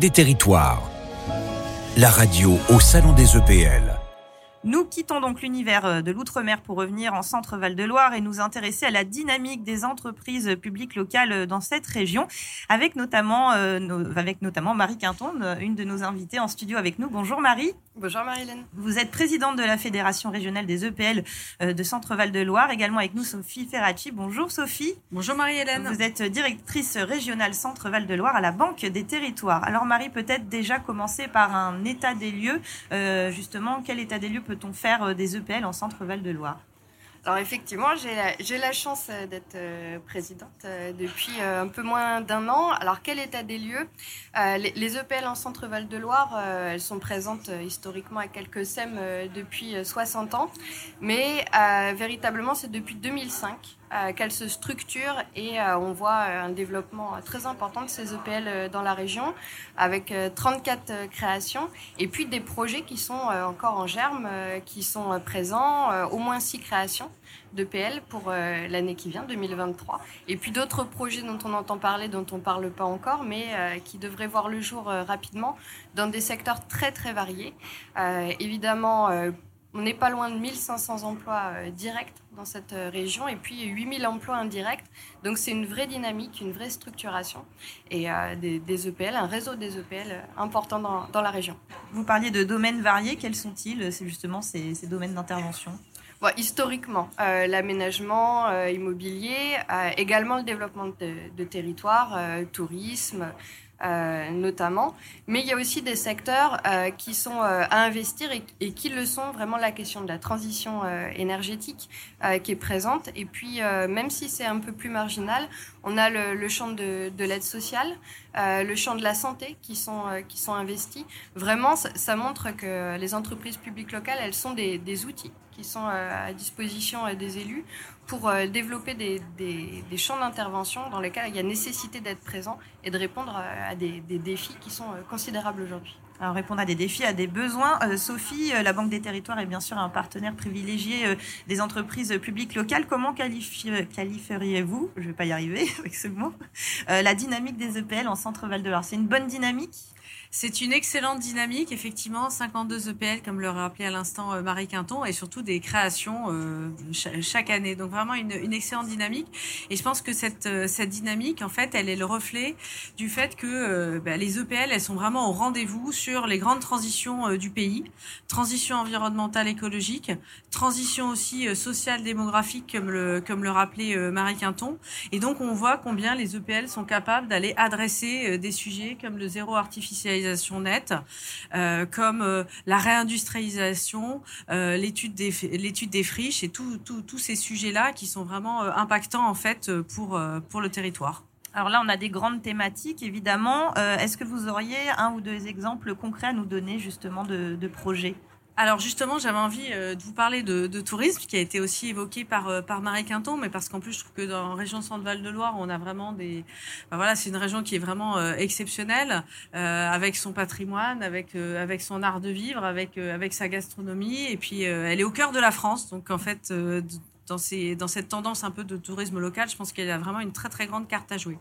Des Territoires, la radio au Salon des EPL. Nous quittons donc l'univers euh, de l'outre-mer pour revenir en centre Val-de-Loire et nous intéresser à la dynamique des entreprises publiques locales euh, dans cette région, avec notamment, euh, avec notamment Marie Quinton, une de nos invitées en studio avec nous. Bonjour Marie. Bonjour Marie-Hélène. Vous êtes présidente de la Fédération régionale des EPL de Centre Val-de-Loire. Également avec nous Sophie Ferracci. Bonjour Sophie. Bonjour Marie-Hélène. Vous êtes directrice régionale Centre Val-de-Loire à la Banque des Territoires. Alors Marie, peut-être déjà commencer par un état des lieux. justement, quel état des lieux peut-on faire euh, des EPL en centre Val-de-Loire alors effectivement, j'ai la, chance euh, d'être euh, présidente depuis un peu moins d'un an. Alors quel état des lieux? Les, EPL en centre Val-de-Loire, elles sont présentes historiquement à quelques SEM depuis 60 ans, mais véritablement c'est depuis 2005 euh, qu'elle se structure et euh, on voit euh, un développement très important de ces EPL dans la région avec 34 créations et puis des projets qui sont encore en germe, qui sont présents, au moins 6 créations d'EPL pour l'année qui vient, 2023. Et puis d'autres projets dont on entend parler, dont on ne parle pas encore, mais qui devraient voir le jour rapidement dans des secteurs très très variés. évidemment, on n'est pas loin de 1500 emplois directs dans cette euh, région et puis 8000 emplois indirects. Donc c'est une vraie dynamique, une vraie structuration et euh, des, EPL, un réseau des EPL euh, important dans, la région. Vous parliez de domaines variés, quels sont-ils? C'est justement ces, domaines d'intervention historiquement, l'aménagement immobilier, également le développement de, de territoires, tourisme, euh, notamment. Mais il y a aussi des secteurs euh, qui sont euh, à investir et, qui le sont vraiment la question de la transition énergétique qui est présente. Et puis, même si c'est un peu plus marginal, on a le, champ de, l'aide sociale, le champ de la santé qui sont, qui sont investis. Vraiment, ça, montre que les entreprises publiques locales, elles sont des, des outils qui sont à disposition des élus pour euh, développer des, des, champs d'intervention dans lesquels il y a nécessité d'être présent et de répondre euh, à des, défis qui sont euh, considérables aujourd'hui. Alors répondre à des défis, à des besoins. Sophie, la Banque des Territoires est bien sûr un partenaire privilégié des entreprises publiques locales. Comment qualifieriez-vous, je ne vais pas y arriver avec ce mot, la dynamique des EPL en Centre Val de Loire C'est une bonne dynamique? C'est une excellente dynamique, effectivement, 52 EPL, comme le rappelait à l'instant euh, Marie Quinton, et surtout des créations euh, chaque année. Donc vraiment une, excellente dynamique. Et je pense que cette, euh, cette dynamique, en fait, elle est le reflet du fait que bah, les EPL, elles sont vraiment au rendez-vous sur les grandes transitions du pays, transition environnementale, écologique, transition aussi sociale, démographique, comme le, comme le rappelait Marie Quinton. Et donc on voit combien les EPL sont capables d'aller adresser des sujets comme le zéro artificiel nette, euh, comme euh, la réindustrialisation, euh, l'étude des l'étude des friches et tous ces sujets-là qui sont vraiment impactants en fait pour pour le territoire. Alors là, on a des grandes thématiques, évidemment. Est-ce que vous auriez un ou deux exemples concrets à nous donner justement de, de projets? Alors justement, j'avais envie euh, de vous parler de, tourisme, qui a été aussi évoqué par, euh, par Marie Quinton, mais parce qu'en plus, je trouve que dans la région Centre-Val-de-Loire, on a vraiment des... voilà, c'est une région qui est vraiment euh, exceptionnelle, avec son patrimoine, avec, avec son art de vivre, avec, avec sa gastronomie, et puis elle est au cœur de la France, donc en fait dans, cette tendance un peu de tourisme local, je pense qu'il y a vraiment une très très grande carte à jouer.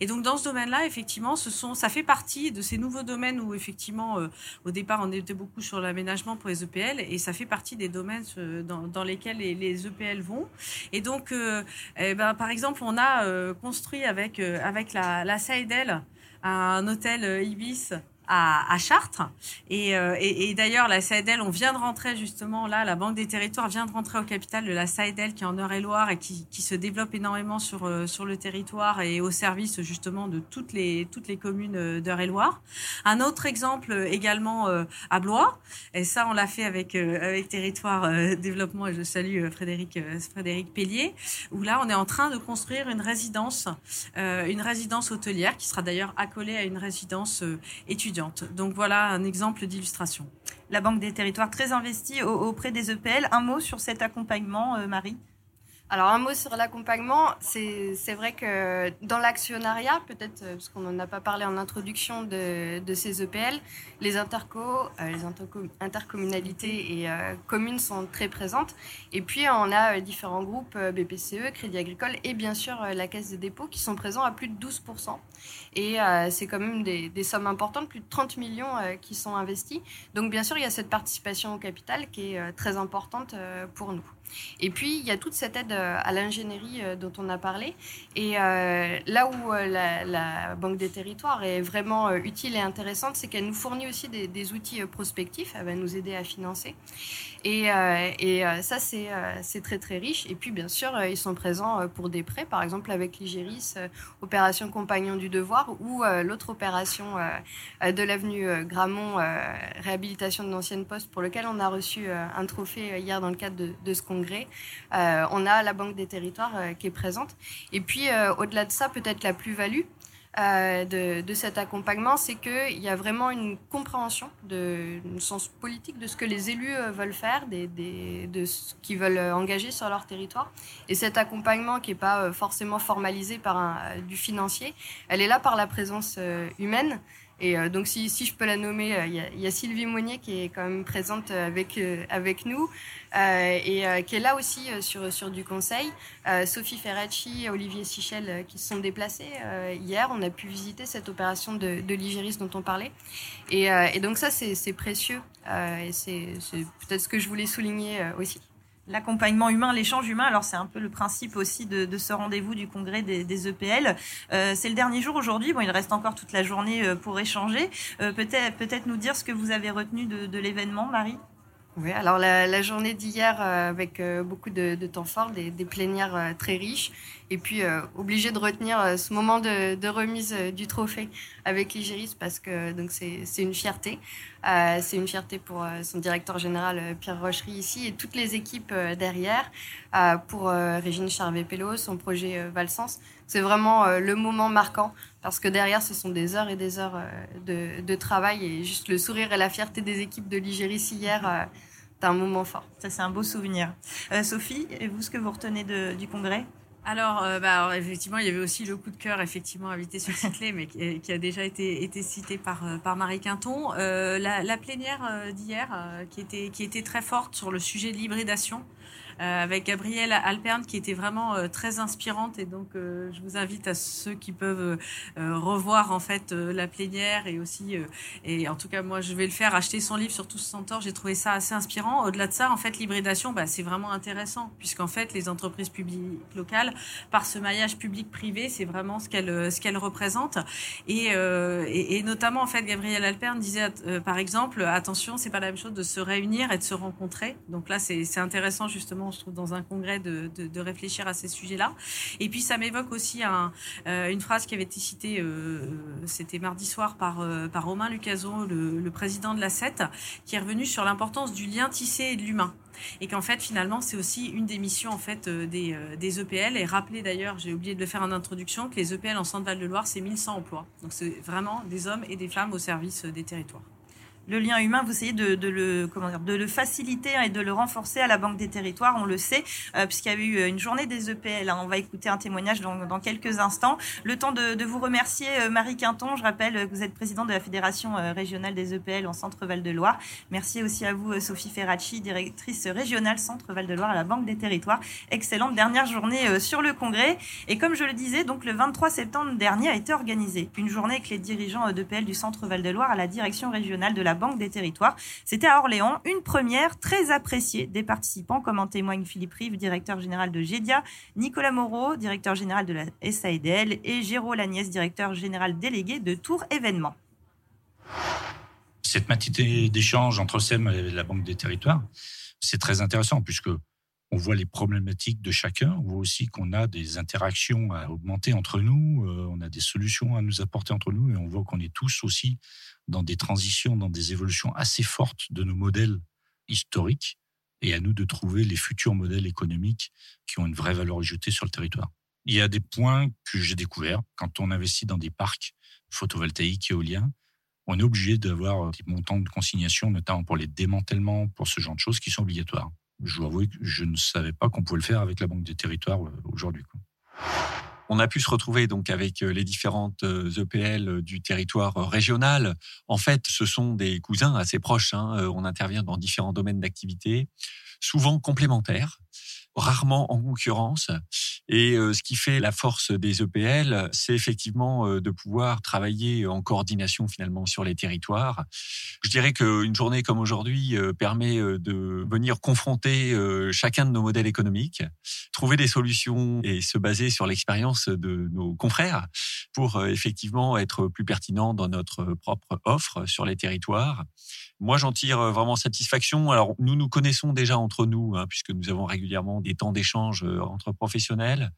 Et donc dans ce domaine-là, effectivement, ça fait partie de ces nouveaux domaines où effectivement, euh, au départ, on était beaucoup sur l'aménagement pour les EPL, et ça fait partie des domaines euh, dans, lesquels les, EPL vont. Et donc, euh, eh ben, par exemple, on a construit avec avec la, la un hôtel Ibis à, Chartres. Euh, et, et, d'ailleurs, la SAEDEL, on vient de rentrer justement là, la Banque des Territoires vient de rentrer au capital de la SAEDEL qui est en Eure-et-Loire et qui, qui, se développe énormément sur, euh, sur le territoire et au service justement de toutes les, toutes les communes euh, d'Eure-et-Loire. Un autre exemple également à Blois, et ça on l'a fait avec, avec Territoire Développement et je salue Frédéric, Frédéric Pellier, où là on est en train de construire une résidence, une résidence hôtelière qui sera d'ailleurs accolée à une résidence étudiante donc voilà un exemple d'illustration. La Banque des Territoires très investie auprès des EPL. Un mot sur cet accompagnement, euh, Marie? Alors un mot sur l'accompagnement, c'est vrai que dans l'actionnariat, peut-être euh, parce qu'on n'en a pas parlé en introduction de, ces EPL, les interco, euh, les intercommunalités et euh, communes sont très présentes. Et puis on a différents groupes BPCE, Crédit Agricole et bien sûr la Caisse des dépôts qui sont présents à plus de 12%. Et c'est quand même des, des, sommes importantes, plus de 30 millions qui sont investis. Donc bien sûr il y a cette participation au capital qui est très importante pour nous. Et puis, il y a toute cette aide euh, à l'ingénierie euh, dont on a parlé. Et euh, là où la, Banque des territoires est vraiment utile et intéressante, c'est qu'elle nous fournit aussi des, outils prospectifs. Elle va nous aider à financer. Et, ça, c'est très, très riche. Et puis, bien sûr, ils sont présents pour des prêts, par exemple avec l'Igéris, opération Compagnon du Devoir, ou l'autre opération de l'avenue Gramont, réhabilitation de l'ancienne poste, pour lequel on a reçu un trophée hier dans le cadre de, de ce euh, on a la Banque des territoires euh, qui est présente. Et puis, euh, au-delà de ça, peut-être la plus-value, de, cet accompagnement, c'est qu'il y a vraiment une compréhension, de, un sens politique de ce que les élus veulent faire, de ce qu'ils veulent engager sur leur territoire. Et cet accompagnement qui n'est pas forcément formalisé par du financier, elle est là par la présence humaine. Et euh, donc, si, si, je peux la nommer, euh, il y, a Sylvie Monnier qui est quand même présente avec, euh, avec nous et qui est là aussi sur, sur du conseil. Sophie Ferracci et Olivier Sichel qui se sont déplacés hier. On a pu visiter cette opération de, de l'Igéris dont on parlait. Et, et donc, ça, c'est précieux et c'est peut-être ce que je voulais souligner aussi l'accompagnement humain, l'échange humain. Alors c'est un peu le principe aussi de, ce rendez-vous du congrès des, EPL. Euh, c'est le dernier jour aujourd'hui. Bon, il reste encore toute la journée euh, pour échanger. Euh, peut-être peut-être nous dire ce que vous avez retenu de l'événement, Marie? Oui, alors la, journée d'hier euh, avec euh, beaucoup de, temps fort, des, plénières euh, très riches, et puis obligé de retenir ce moment de, remise du trophée avec l'Igéris parce que donc c'est une fierté. c'est une fierté pour son directeur général Pierre Rochery ici et toutes les équipes derrière. pour Régine Charvet-Pello, son projet Valsens, c'est vraiment le moment marquant parce que derrière ce sont des heures et des heures de, de travail et juste le sourire et la fierté des équipes de l'Igéris hier un moment fort. Ça, c'est un beau souvenir. Euh, Sophie, et vous, ce que vous retenez du congrès? Alors, euh, bah, effectivement, il y avait aussi le coup de cœur, effectivement, invité sur Cyclé, mais qui, a déjà été, été cité par, euh, par Marie Quinton. la, la, plénière d'hier, qui, était, qui était très forte sur le sujet de l'hybridation, euh, avec Gabrielle Alperne qui était vraiment euh, très inspirante. Et donc euh, je vous invite à ceux qui peuvent revoir en fait la plénière et aussi et en tout cas moi je vais le faire acheter son livre sur Tous Centaures j'ai trouvé ça assez inspirant. Au-delà de ça en fait l'hybridation bah, c'est vraiment intéressant puisqu'en fait les entreprises publiques locales par ce maillage public-privé c'est vraiment ce qu'elles ce qu'elles représentent. Et, et, et, notamment en fait Gabrielle Alperne disait par exemple attention c'est pas la même chose de se réunir et de se rencontrer donc là c'est intéressant justement je trouve, dans un congrès de, réfléchir à ces sujets-là. Et puis, ça m'évoque aussi euh, une phrase qui avait été citée, euh, euh, c'était mardi soir par, par Romain Lucaso, le, président de la CET, qui est revenu sur l'importance du lien tissé et de l'humain. Et qu'en fait finalement c'est aussi une des missions en fait des, des EPL et rappeler d'ailleurs j'ai oublié de le faire en introduction que les EPL en Centre-Val de Loire c'est 1100 emplois. Donc c'est vraiment des hommes et des femmes au service des territoires le lien humain, vous essayez de, le comment dire, de le faciliter et de le renforcer à la Banque des Territoires, on le sait, euh, puisqu'il y a eu une journée des EPL. Hein. On va écouter un témoignage dans, dans quelques instants. Le temps de, vous remercier, euh, Marie Quinton. Je rappelle que vous êtes présidente de la Fédération euh, régionale des EPL en Centre-Val de Loire. Merci aussi à vous, Sophie Ferracci, directrice régionale Centre-Val de Loire à la Banque des Territoires. Excellente dernière journée sur le congrès. Et comme je le disais, donc le 23 septembre dernier a été organisée une journée avec les dirigeants d'EPL du Centre-Val de Loire à la direction régionale de la Banque des Territoires. C'était à Orléans, une première très appréciée des participants, comme en témoigne Philippe Rive, directeur général de GEDIA, Nicolas Moreau, directeur général de la SAEDL, et Géraud Lagnès, directeur général délégué de Tour Événements. Cette matinée d'échange entre SEM et la Banque des Territoires, c'est très intéressant puisque on voit les problématiques de chacun. On voit aussi qu'on a des interactions à augmenter entre nous. Euh, on a des solutions à nous apporter entre nous et on voit qu'on est tous aussi dans des transitions, dans des évolutions assez fortes de nos modèles historiques et à nous de trouver les futurs modèles économiques qui ont une vraie valeur ajoutée sur le territoire. Il y a des points que j'ai découverts quand on investit dans des parcs photovoltaïques éoliens. On est obligé d'avoir des montants de consignation, notamment pour les démantèlements, pour ce genre de choses qui sont obligatoires. Je dois avouer que je ne savais pas qu'on pouvait le faire avec la Banque des Territoires aujourd'hui. On a pu se retrouver donc avec les différentes EPL du territoire régional. En fait, ce sont des cousins assez proches. Hein. On intervient dans différents domaines d'activité, souvent complémentaires rarement en concurrence. Et euh, ce qui fait la force des EPL, c'est effectivement euh, de pouvoir travailler en coordination finalement sur les territoires. Je dirais qu'une journée comme aujourd'hui euh, permet de venir confronter chacun de nos modèles économiques, trouver des solutions et se baser sur l'expérience de nos confrères pour effectivement être plus pertinent dans notre propre offre sur les territoires. Moi, j'en tire vraiment satisfaction. Alors, nous nous connaissons déjà entre nous, hein, puisque nous avons régulièrement des temps d'échange euh, entre professionnels.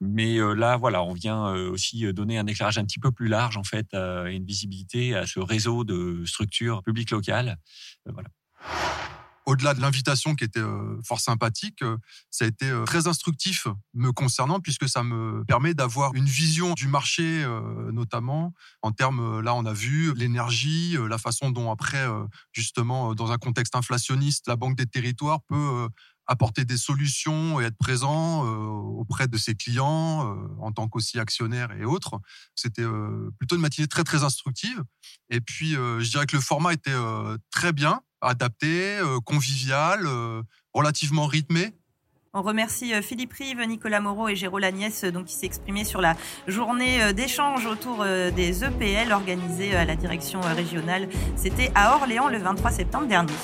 Mais euh, là, voilà, on vient euh, aussi donner un éclairage un petit peu plus large, en fait, et une visibilité à ce réseau de structures publiques locales. Voilà au-delà de l'invitation qui était fort sympathique, ça a été très instructif me concernant puisque ça me permet d'avoir une vision du marché, notamment en termes, là on a vu l'énergie, la façon dont après, justement, dans un contexte inflationniste, la Banque des territoires peut apporter des solutions et être présent euh, auprès de ses clients euh, en tant qu'aussi actionnaire et autres. C'était euh, plutôt une matinée très très instructive. Et puis je dirais que le format était très bien, adapté, convivial, relativement rythmé. On remercie Philippe Rive, Nicolas Moreau et Géraud Lagnès donc, qui s'exprimaient sur la journée d'échange autour des EPL organisée à la direction régionale. C'était à Orléans le 23 septembre dernier.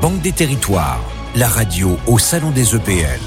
Banque des territoires, la radio au Salon des EPL.